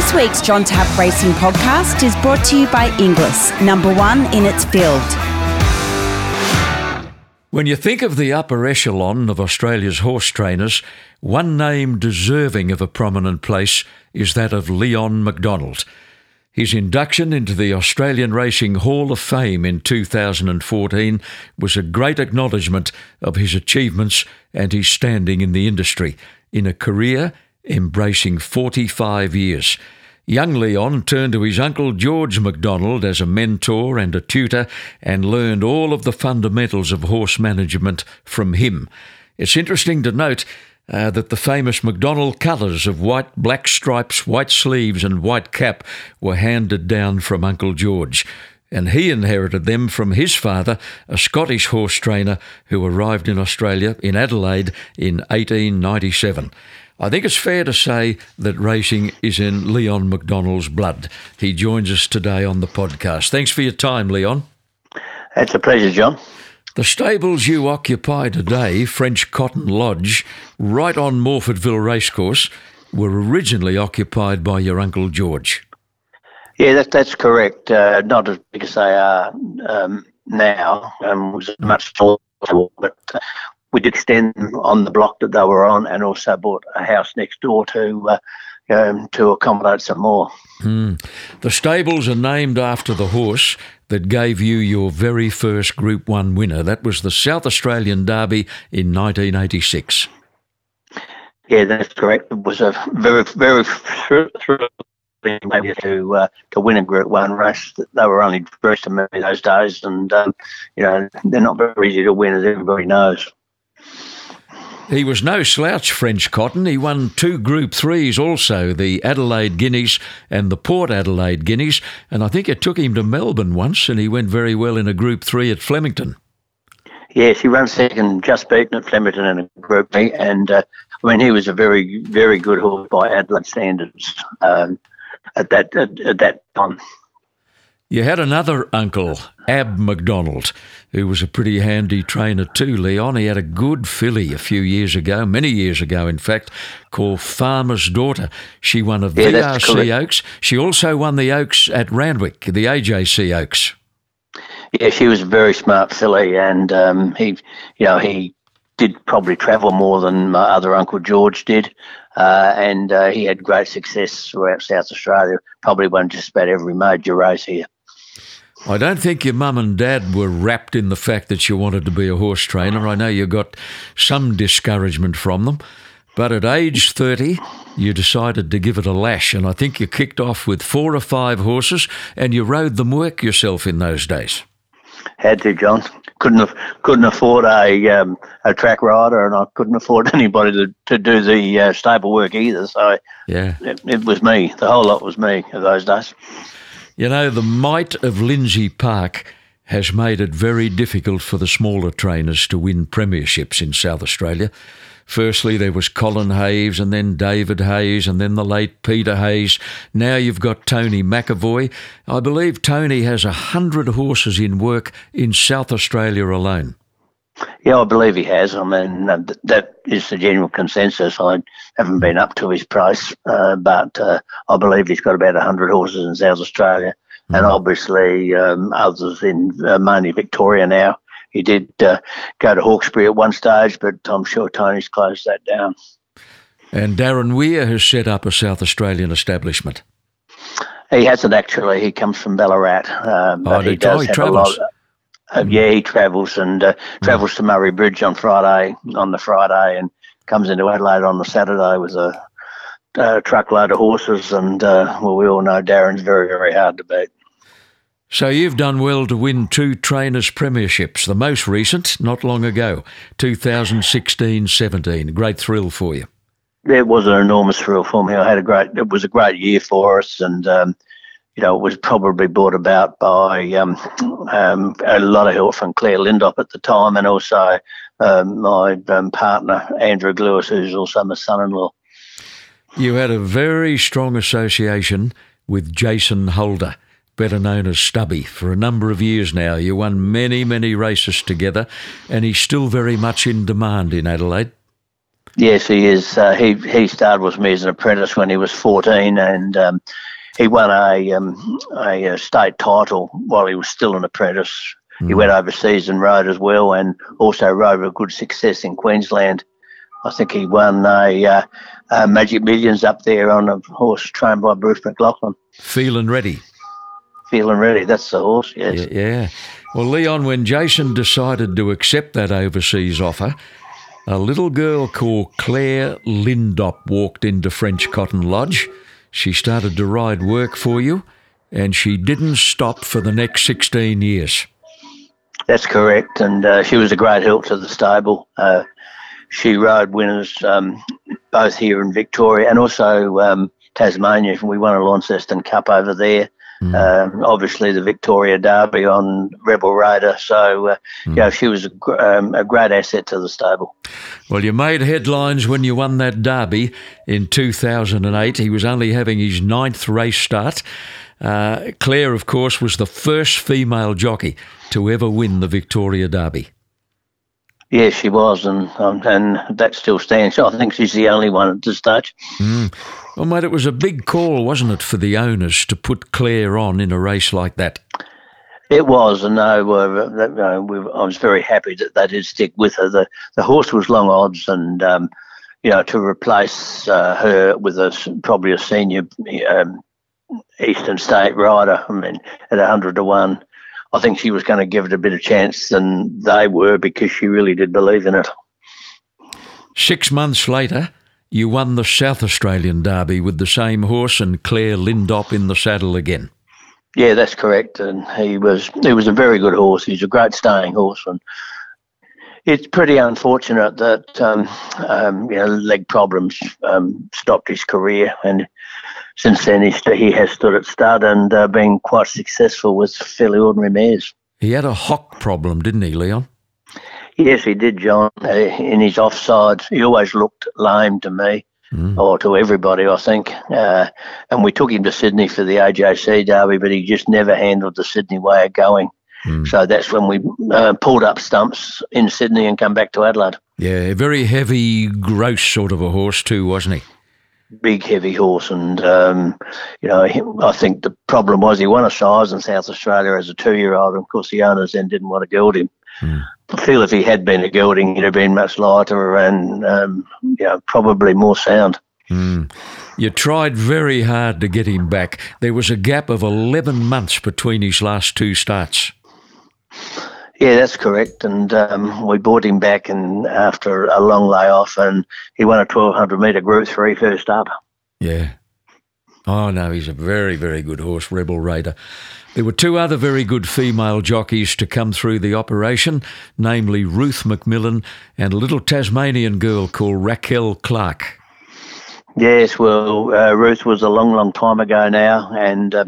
This week's John Tapp Racing podcast is brought to you by Inglis, number one in its field. When you think of the upper echelon of Australia's horse trainers, one name deserving of a prominent place is that of Leon Macdonald. His induction into the Australian Racing Hall of Fame in 2014 was a great acknowledgement of his achievements and his standing in the industry in a career embracing 45 years. Young Leon turned to his uncle George MacDonald as a mentor and a tutor and learned all of the fundamentals of horse management from him. It's interesting to note uh, that the famous MacDonald colours of white, black stripes, white sleeves, and white cap were handed down from Uncle George. And he inherited them from his father, a Scottish horse trainer who arrived in Australia in Adelaide in 1897. I think it's fair to say that racing is in Leon Macdonald's blood. He joins us today on the podcast. Thanks for your time, Leon. It's a pleasure, John. The stables you occupy today, French Cotton Lodge, right on Morphettville Racecourse, were originally occupied by your Uncle George. Yeah, that, that's correct. Uh, not as big as they are um, now. Um, was much smaller, but we did extend on the block that they were on, and also bought a house next door to uh, um, to accommodate some more. Mm. The stables are named after the horse that gave you your very first Group One winner. That was the South Australian Derby in 1986. Yeah, that's correct. It was a very, very thrilling maybe to uh, to win a Group One race. They were only dressed to me those days, and um, you know they're not very easy to win, as everybody knows. He was no slouch, French Cotton. He won two Group Threes also, the Adelaide Guineas and the Port Adelaide Guineas. And I think it took him to Melbourne once, and he went very well in a Group Three at Flemington. Yes, he ran second, just beaten at Flemington in a Group B. And uh, I mean, he was a very, very good horse by Adelaide standards um, at that at, at that time. You had another uncle, Ab MacDonald, who was a pretty handy trainer too, Leon. He had a good filly a few years ago, many years ago, in fact, called Farmer's Daughter. She won a yeah, VRC Oaks. She also won the Oaks at Randwick, the AJC Oaks. Yeah, she was a very smart filly, and um, he, you know, he did probably travel more than my other uncle George did, uh, and uh, he had great success throughout South Australia. Probably won just about every major race here. I don't think your mum and dad were rapt in the fact that you wanted to be a horse trainer. I know you got some discouragement from them. But at age 30, you decided to give it a lash, and I think you kicked off with four or five horses, and you rode them work yourself in those days. Had to, John. Couldn't couldn't afford a um, a track rider, and I couldn't afford anybody to, to do the uh, stable work either. So yeah, it, it was me. The whole lot was me in those days. You know, the might of Lindsay Park has made it very difficult for the smaller trainers to win premierships in South Australia. Firstly, there was Colin Hayes, and then David Hayes, and then the late Peter Hayes. Now you've got Tony McEvoy. I believe Tony has a hundred horses in work in South Australia alone. Yeah, I believe he has. I mean, that is the general consensus. I haven't been up to his price, uh, but uh, I believe he's got about 100 horses in South Australia mm. and obviously um, others in uh, mainly Victoria now. He did uh, go to Hawkesbury at one stage, but I'm sure Tony's closed that down. And Darren Weir has set up a South Australian establishment. He hasn't actually. He comes from Ballarat, uh, but oh, he does he have travels. a lot. Uh, yeah, he travels and uh, travels to Murray Bridge on Friday on the Friday and comes into Adelaide on the Saturday with a, a truckload of horses. And uh, well, we all know Darren's very very hard to beat. So you've done well to win two trainers' premierships. The most recent, not long ago, 2016-17. Great thrill for you. It was an enormous thrill for me. I had a great. It was a great year for us, and um, you know, it was probably brought about by um, um, a lot of help from Claire Lindop at the time, and also um, my um, partner Andrew Gluyas, who's also my son-in-law. You had a very strong association with Jason Holder, better known as Stubby, for a number of years now. You won many, many races together, and he's still very much in demand in Adelaide. Yes, he is. Uh, he he started with me as an apprentice when he was 14, and um, he won a, um, a, a state title while he was still an apprentice. Mm. He went overseas and rode as well, and also rode with good success in Queensland. I think he won a, uh, a Magic Millions up there on a horse trained by Bruce McLaughlin. Feeling ready. Feeling ready. That's the horse. Yes. Yeah, yeah. Well, Leon, when Jason decided to accept that overseas offer, a little girl called Claire Lindop walked into French Cotton Lodge. She started to ride work for you, and she didn't stop for the next 16 years. That's correct, and uh, she was a great help to the stable. Uh, she rode winners um, both here in Victoria and also um, Tasmania. We won a Launceston Cup over there. Mm. Um, obviously, the Victoria Derby on Rebel Raider. So, uh, mm. you know, she was a, um, a, great asset to the stable. Well, you made headlines when you won that Derby in 2008. He was only having his ninth race start. Uh, Claire, of course, was the first female jockey to ever win the Victoria Derby. Yes, she was, and um, and that still stands. I think she's the only one at this stage. Mm. Well, mate, it was a big call, wasn't it, for the owners to put Claire on in a race like that? It was, and I, uh, we, I was very happy that they did stick with her. The the horse was long odds, and um, you know, to replace uh, her with a probably a senior um, Eastern State rider, I mean, at hundred to one I think she was going to give it a better chance than they were because she really did believe in it. Six months later, you won the South Australian Derby with the same horse and Claire Lindop in the saddle again. Yeah, that's correct. And he was he was a very good horse. He's a great staying horse, and it's pretty unfortunate that um, um, you know leg problems um, stopped his career, and since then he, st- he has stood at stud and uh, been quite successful with fairly ordinary mares. He had a hock problem, didn't he, Leon? Yes, he did, John. Uh, in his offsides, he always looked lame to me. Mm. Or to everybody, I think. Uh, and we took him to Sydney for the AJC Derby, but he just never handled the Sydney way of going. Mm. So that's when we uh, pulled up stumps in Sydney and come back to Adelaide. Yeah, very heavy, gross sort of a horse too, wasn't he? big, heavy horse. And, um, you know, I think the problem was he won a size in South Australia as a two year old. And of course, the owners then didn't want to geld him. Mm. I feel if he had been a gelding, he'd have been much lighter and, um, you know, probably more sound. Mm. You tried very hard to get him back. There was a gap of 11 months between his last two starts. Yeah, that's correct. And um, we brought him back and after a long layoff, and he won a 1200 metre Group 3 first up. Yeah. Oh, no, he's a very, very good horse, Rebel Raider. There were two other very good female jockeys to come through the operation, namely Ruth McMillan and a little Tasmanian girl called Raquel Clark. Yes, well, uh, Ruth was a long, long time ago now, and uh,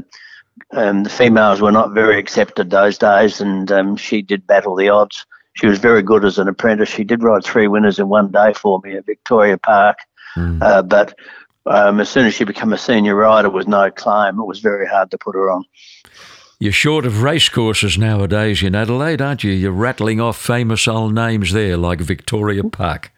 um, the females were not very accepted those days, and um, she did battle the odds. She was very good as an apprentice. She did ride three winners in one day for me at Victoria Park, mm. uh, but um, as soon as she became a senior rider with no claim, it was very hard to put her on. You're short of racecourses nowadays in Adelaide, aren't you? You're rattling off famous old names there, like Victoria Park.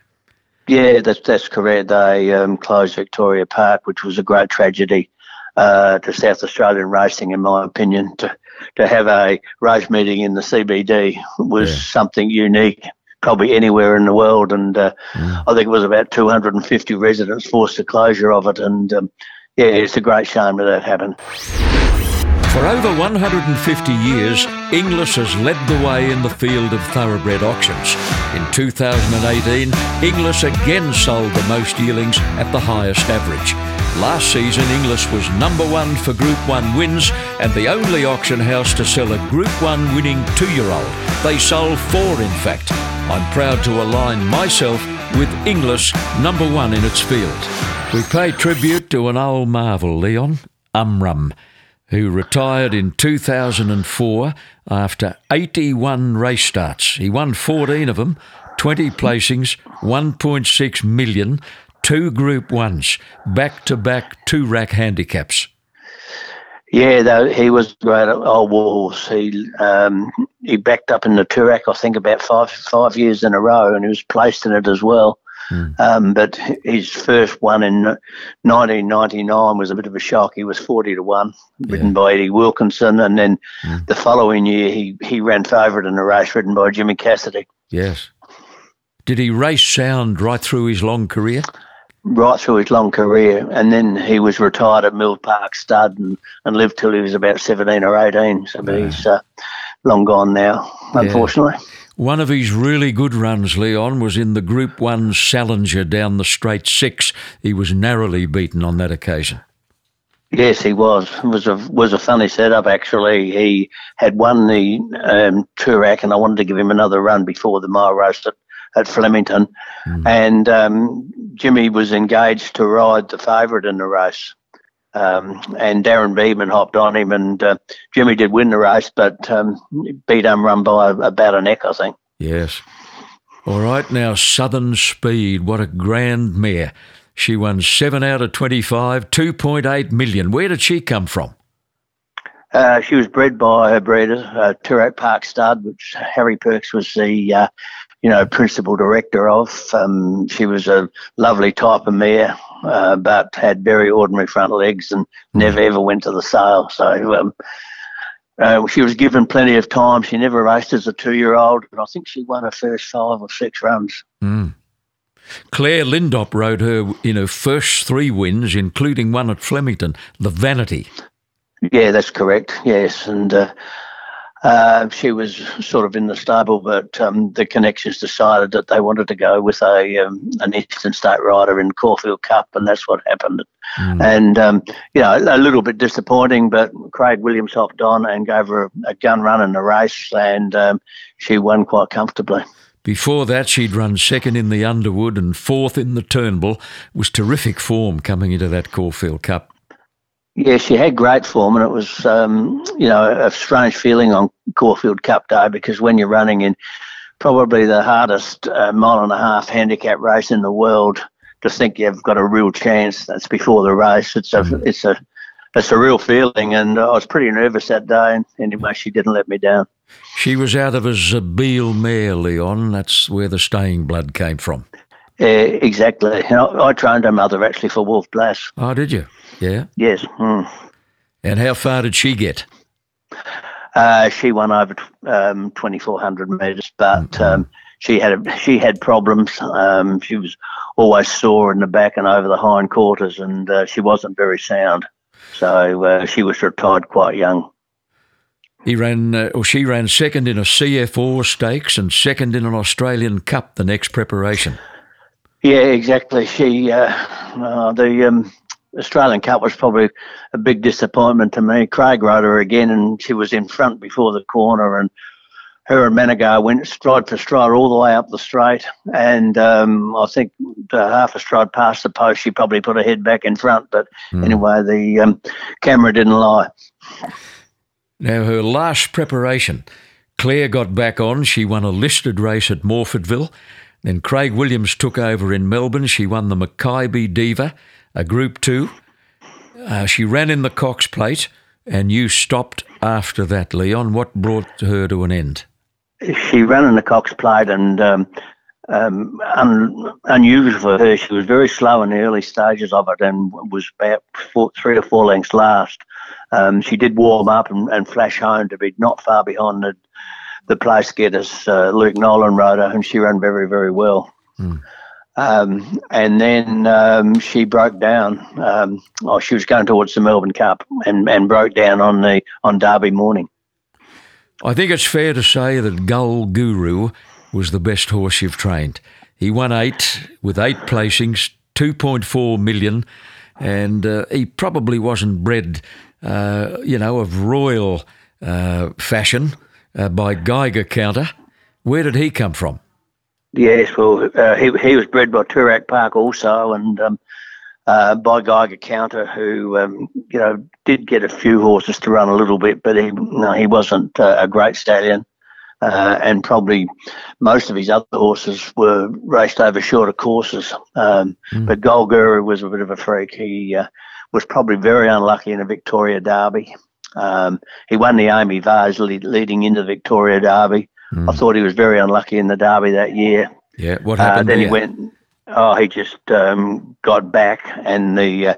Yeah, that's that's correct. They um, closed Victoria Park, which was a great tragedy uh, to South Australian racing, in my opinion. To to have a race meeting in the CBD was yeah. something unique, probably anywhere in the world. And uh, mm. I think it was about 250 residents forced the closure of it. And um, yeah, it's a great shame that that happened. For over 150 years, Inglis has led the way in the field of thoroughbred auctions. In 2018, Inglis again sold the most yearlings at the highest average. Last season, Inglis was number one for Group 1 wins and the only auction house to sell a Group 1 winning two year old. They sold four, in fact. I'm proud to align myself with Inglis, number one in its field. We pay tribute to an old marvel, Leon, Umrum, who retired in 2004 after 81 race starts. He won 14 of them, 20 placings, 1.6 million, two Group Ones, back to back Toorak handicaps. Yeah, though he was great at old walls. He um, he backed up in the Toorak, I think, about five five years in a row, and he was placed in it as well. Mm. Um, but his first one in 1999 was a bit of a shock. He was 40 to 1, ridden yeah. by Eddie Wilkinson. And then mm. the following year, he, he ran favourite in a race ridden by Jimmy Cassidy. Yes. Did he race sound right through his long career? Right through his long career. And then he was retired at Mill Park Stud and, and lived till he was about 17 or 18. So yeah. he's uh, long gone now, unfortunately. Yeah. One of his really good runs, Leon, was in the Group 1 Salinger down the straight six. He was narrowly beaten on that occasion. Yes, he was. It was a was a funny setup actually. He had won the um, Toorak, and I wanted to give him another run before the mile race at, at Flemington. Mm. And um, Jimmy was engaged to ride the favourite in the race. Um, and Darren Beadman hopped on him, and uh, Jimmy did win the race, but um, beat him run by about a neck, I think. Yes. All right, now Southern Speed, what a grand mare. She won seven out of 25, 2.8 million. Where did she come from? Uh, she was bred by her breeder, uh, Park Stud, which Harry Perks was the, uh, you know, principal director of. Um, she was a lovely type of mare uh, but had very ordinary front legs and never ever went to the sale. So um, uh, she was given plenty of time. She never raced as a two-year-old, and I think she won her first five or six runs. Mm. Claire Lindop rode her in her first three wins, including one at Flemington, the Vanity. Yeah, that's correct. Yes, and uh, uh, she was sort of in the stable, but um, the connections decided that they wanted to go with a um, an Eastern State rider in Caulfield Cup, and that's what happened. Mm. And um, you know, a little bit disappointing, but Craig Williams hopped on and gave her a, a gun run in the race, and um, she won quite comfortably. Before that, she'd run second in the Underwood and fourth in the Turnbull. It was terrific form coming into that Caulfield Cup. Yeah, she had great form, and it was, um, you know, a strange feeling on Caulfield Cup Day because when you're running in probably the hardest uh, mile and a half handicap race in the world, to think you've got a real chance. That's before the race. It's a, mm. it's a, it's a real feeling, and I was pretty nervous that day. And anyway, she didn't let me down. She was out of a Zabeel mare, Leon. That's where the staying blood came from. Uh, exactly. I, I, trained her mother actually for Wolf Blass. Oh, did you? Yeah. Yes. Mm. And how far did she get? Uh, she won over um, 2,400 metres, but mm-hmm. um, she had a, she had problems. Um, she was always sore in the back and over the hind quarters, and uh, she wasn't very sound. So uh, she was retired quite young. He ran, uh, or she ran second in a CF Orr Stakes and second in an Australian Cup the next preparation. Yeah, exactly. She, uh, uh, the um, Australian Cup was probably a big disappointment to me. Craig rode her again, and she was in front before the corner, and her and Manighar went stride for stride all the way up the straight. And um, I think half a stride past the post, she probably put her head back in front. But mm. anyway, the um, camera didn't lie. Now, her last preparation, Claire got back on. She won a listed race at Morphettville. Then Craig Williams took over in Melbourne. She won the Makybe Diva, A group 2. Uh, she ran in the Cox Plate, and you stopped after that, Leon. What brought her to an end? She ran in the Cox Plate, and um, um, un, unusual for her, she was very slow in the early stages of it and was about four, three or four lengths last. Um, she did warm up and, and, flash home to be not far behind the the place getters, uh, Luke Nolan rode her, and she ran very, very well. Mm. Um, and then um, she broke down. Um, oh, she was going towards the Melbourne Cup and, and broke down on the on Derby morning. I think it's fair to say that Gold Guru was the best horse you've trained. He won eight with eight placings, two point four million, and uh, he probably wasn't bred, uh, you know, of royal uh, fashion uh, by Geiger Counter. Where did he come from? Yes, well, uh, he, he was bred by Toorak Park also, and um, uh, by Geiger Counter, who um, you know did get a few horses to run a little bit, but he no, he wasn't uh, a great stallion, uh, and probably most of his other horses were raced over shorter courses. Um, mm. But Gold Guru was a bit of a freak. He uh, was probably very unlucky in a Victoria Derby. Um, he won the AAMI Vase leading into the Victoria Derby. Mm. I thought he was very unlucky in the Derby that year. Yeah, what happened? Uh, then there? he went. Oh, he just um, got back, and the uh,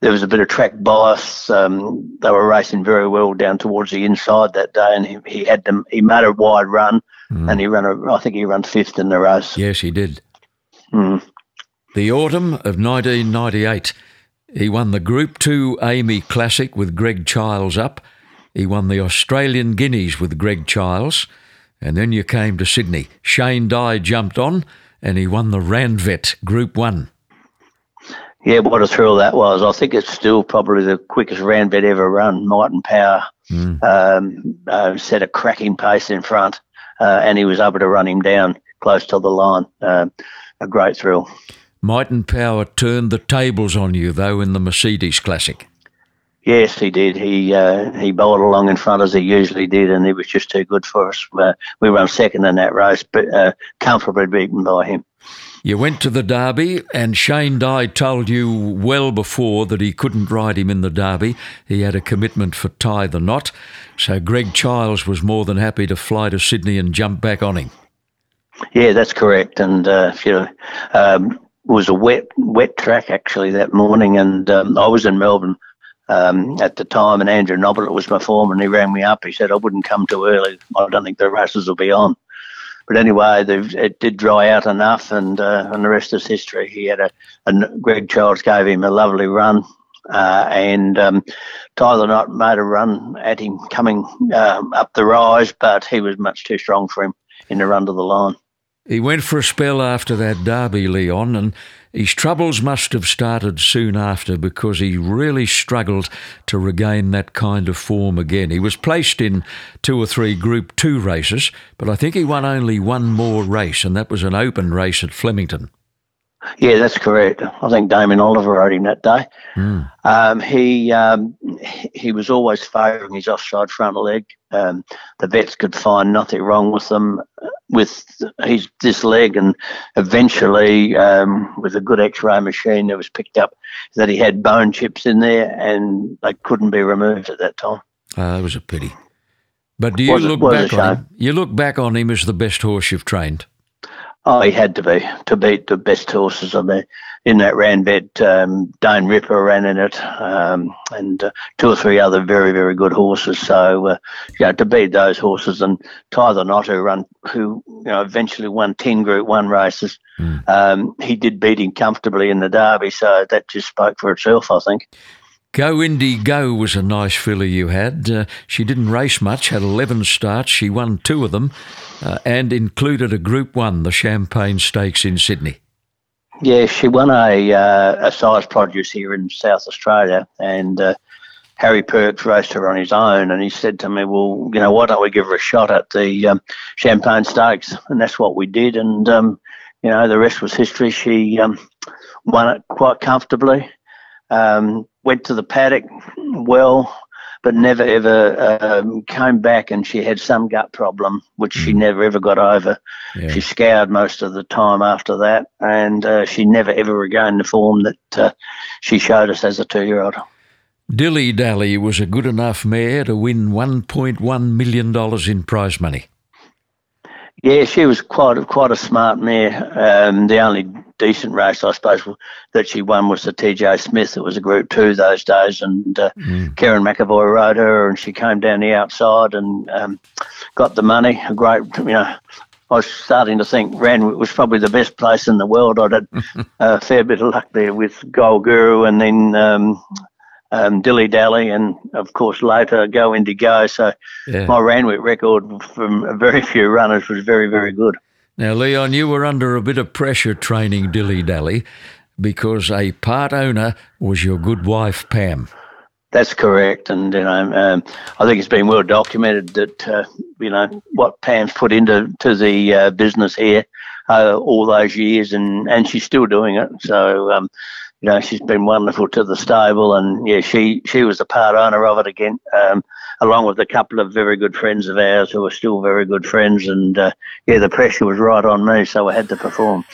there was a bit of track bias. Um, they were racing very well down towards the inside that day, and he, he had them. He made a wide run, mm. and he ran. A, I think he ran fifth in the race. Yes, he did. Mm. The autumn of 1998, he won the Group Two AAMI Classic with Greg Childs up. He won the Australian Guineas with Greg Childs, and then you came to Sydney. Shane Dye jumped on, and he won the Ranvet Group One. Yeah, what a thrill that was. I think it's still probably the quickest Ranvet ever run. Might and Power mm. um, uh, set a cracking pace in front, uh, and he was able to run him down close to the line. Uh, a great thrill. Might and Power turned the tables on you, though, in the Mercedes Classic. Yes, he did. He uh, he bowled along in front as he usually did, and he was just too good for us. Uh, we ran second in that race, but uh, comfortably beaten by him. You went to the Derby, and Shane Dye told you well before that he couldn't ride him in the Derby. He had a commitment for Tie the Knot, so Greg Childs was more than happy to fly to Sydney and jump back on him. Yeah, that's correct. And uh, you know, um, it was a wet wet track actually that morning, and um, I was in Melbourne um, at the time, and Andrew Nobbert was my foreman. He rang me up. He said I wouldn't come too early. I don't think the races will be on. But anyway, it did dry out enough, and uh, and the rest is history. He had a, a Greg Childs gave him a lovely run, uh, and um, Tie the Knot made a run at him coming um, up the rise, but he was much too strong for him in the run to the line. He went for a spell after that derby, Leon, and his troubles must have started soon after because he really struggled to regain that kind of form again. He was placed in two or three Group 2 races, but I think he won only one more race, and that was an open race at Flemington. Yeah, that's correct. I think Damien Oliver rode him that day. Mm. Um, he um, he was always favouring his offside front leg. Um, the vets could find nothing wrong with them with his this leg, and eventually, um, with a good X-ray machine, it was picked up that he had bone chips in there, and they couldn't be removed at that time. Uh, it was a pity. But do you was look it, back on him? You look back on him as the best horse you've trained. Oh, he had to be to beat the best horses on the in that Ranvet. Um, Dane Ripper ran in it, um, and uh, two or three other very very good horses. So uh, you know to beat those horses and Tie the Knot who run who you know eventually won ten Group One races. Mm. Um, he did beat him comfortably in the Derby, so that just spoke for itself, I think. Go Indy Go was a nice filly you had. Uh, she didn't race much, had 11 starts. She won two of them uh, and included a Group 1, the Champagne Stakes in Sydney. Yeah, she won a, uh, a size produce here in South Australia and uh, Harry Perks raced her on his own and he said to me, well, you know, why don't we give her a shot at the um, Champagne Stakes? And that's what we did and, um, you know, the rest was history. She um, won it quite comfortably. Um, went to the paddock well, but never ever um, came back. And she had some gut problem, which mm. she never ever got over. Yeah. She scoured most of the time after that, and uh, she never ever regained the form that uh, she showed us as a two-year-old. Dilly Dally was a good enough mare to win $1.1 million in prize money. Yeah, she was quite a, quite a smart mare. Um, the only decent race, I suppose, that she won was the TJ Smith. It was a Group Two those days, and uh, mm. Kerrin McEvoy rode her, and she came down the outside and um, got the money. A great, you know. I was starting to think Randwick was probably the best place in the world. I had a fair bit of luck there with Gold Guru and then um, um, Dilly Dally, and of course later Go Indy Go. So yeah. my Randwick record from very few runners was very, very good. Now, Leon, you were under a bit of pressure training Dilly Dally because a part owner was your good wife, Pam. That's correct, and you know, um, I think it's been well documented that uh, you know what Pam's put into to the uh, business here uh, all those years, and and she's still doing it. So, um, you know, she's been wonderful to the stable, and yeah, she she was the part owner of it again. Um, along with a couple of very good friends of ours who are still very good friends. And uh, yeah, the pressure was right on me, so I had to perform.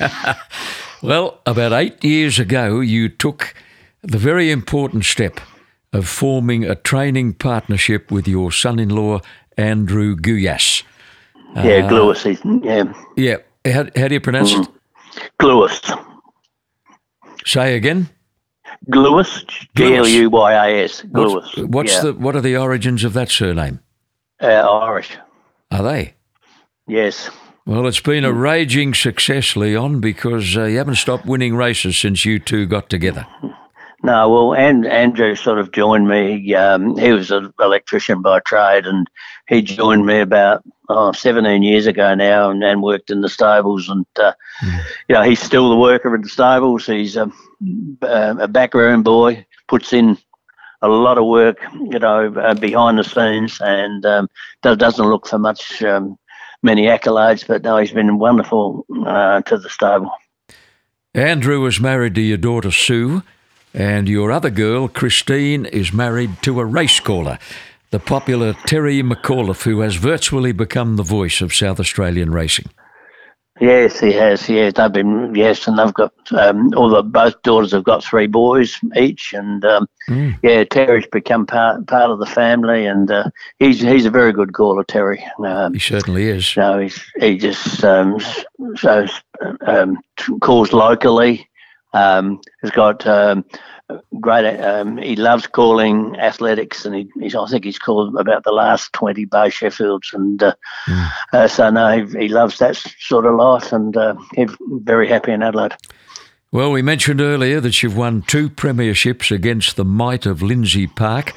well, about eight years ago, you took the very important step of forming a training partnership with your son in law, Andrew Gluyas. Yeah, uh. Yeah. Yeah. How, how do you pronounce mm. it? Glewis. Say again. Gluys, G L U Y A S. Gluys. What's, yeah. the what are the origins of that surname? uh, Irish? Are they? Yes. Well, it's been a raging success, Leon, because uh, you haven't stopped winning races since you two got together. No, well, and Andrew sort of joined me. Um, he was an electrician by trade, and he joined me about oh, 17 years ago now, and, and worked in the stables. And uh, you know, he's still the worker in the stables. He's a, a backroom boy, puts in a lot of work, you know, uh, behind the scenes, and um, does, doesn't look for much um, many accolades. But no, he's been wonderful uh, to the stable. Andrew was married to your daughter Sue, and your other girl, Christine, is married to a race caller, the popular Terry McAuliffe, who has virtually become the voice of South Australian racing. Yes, he has. Yes, they've been. Yes, and they've got um, all the both daughters have got three boys each, and um, Mm. yeah, Terry's become part part of the family, and uh, he's he's a very good caller, Terry. Um, He certainly is. no, he's he just um, so um, calls locally. Um, he's got um, great. Um, he loves calling athletics, and he, he's I think he's called about the last twenty Bay Sheffields, and uh, Mm. uh, so no, he, he loves that sort of life, and uh, he's very happy in Adelaide. Well, we mentioned earlier that you've won two premierships against the might of Lindsay Park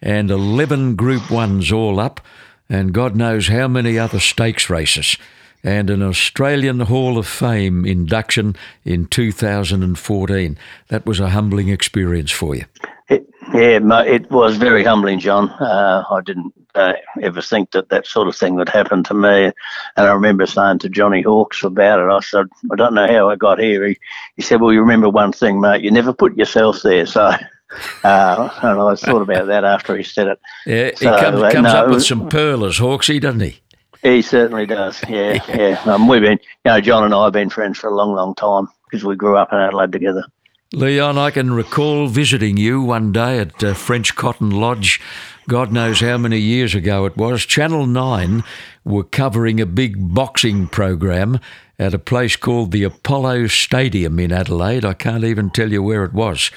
and 11 Group 1s all up, and God knows how many other stakes races, and an Australian Hall of Fame induction in 2014. That was a humbling experience for you. It, yeah, it was very humbling, John. Uh, I didn't uh, ever think that that sort of thing would happen to me. And I remember saying to Johnny Hawkes about it, I said, I don't know how I got here. He, he said, Well, you remember one thing, mate, you never put yourself there. So, uh, and I thought about that after he said it. Yeah, he So, comes, uh, comes up with some pearlers, Hawksy, doesn't he? He certainly does. Yeah, yeah. Um, we've been, you know, John and I have been friends for a long, long time because we grew up in Adelaide together. Leon, I can recall visiting you one day at uh, French Cotton Lodge. God knows how many years ago it was. Channel 9 were covering a big boxing program at a place called the Apollo Stadium in Adelaide. I can't even tell you where it was.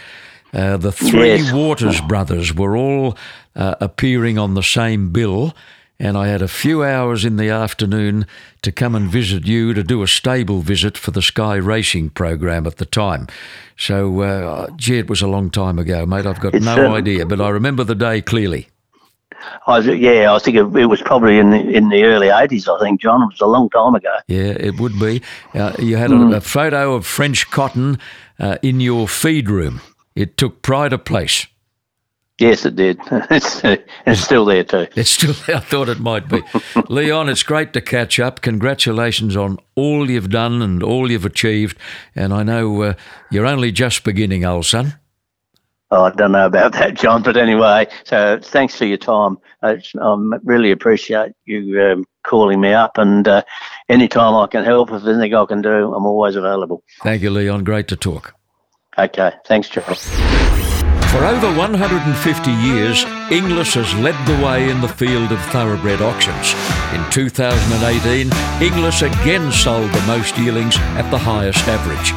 Uh, the three Yes. Waters brothers were all uh, appearing on the same bill, and I had a few hours in the afternoon to come and visit you to do a stable visit for the Sky Racing program at the time. So, uh, gee, it was a long time ago, mate. I've got It's, no um, idea, but I remember the day clearly. I, was- yeah, I think it, it was probably in the, in the early 80s, I think, John. It was a long time ago. Yeah, it would be. Uh, you had a, a photo of French cotton uh, in your feed room. It took pride of place. Yes, it did. it's, it's still there too. It's still, I thought it might be. Leon, it's great to catch up. Congratulations on all you've done and all you've achieved. And I know uh, you're only just beginning, old son. Oh, I don't know about that, John, but anyway, so thanks for your time. I um, really appreciate you um, calling me up, and uh, anytime I can help, if there's anything I can do, I'm always available. Thank you, Leon. Great to talk. Okay, thanks, John. For over 150 years, Inglis has led the way in the field of thoroughbred auctions. In 2018, Inglis again sold the most yearlings at the highest average.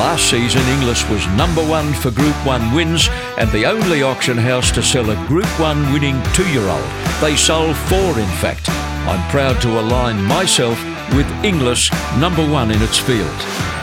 Last season, Inglis was number one for Group 1 wins and the only auction house to sell a Group 1 winning two year old. They sold four, in fact. I'm proud to align myself with Inglis, number one in its field.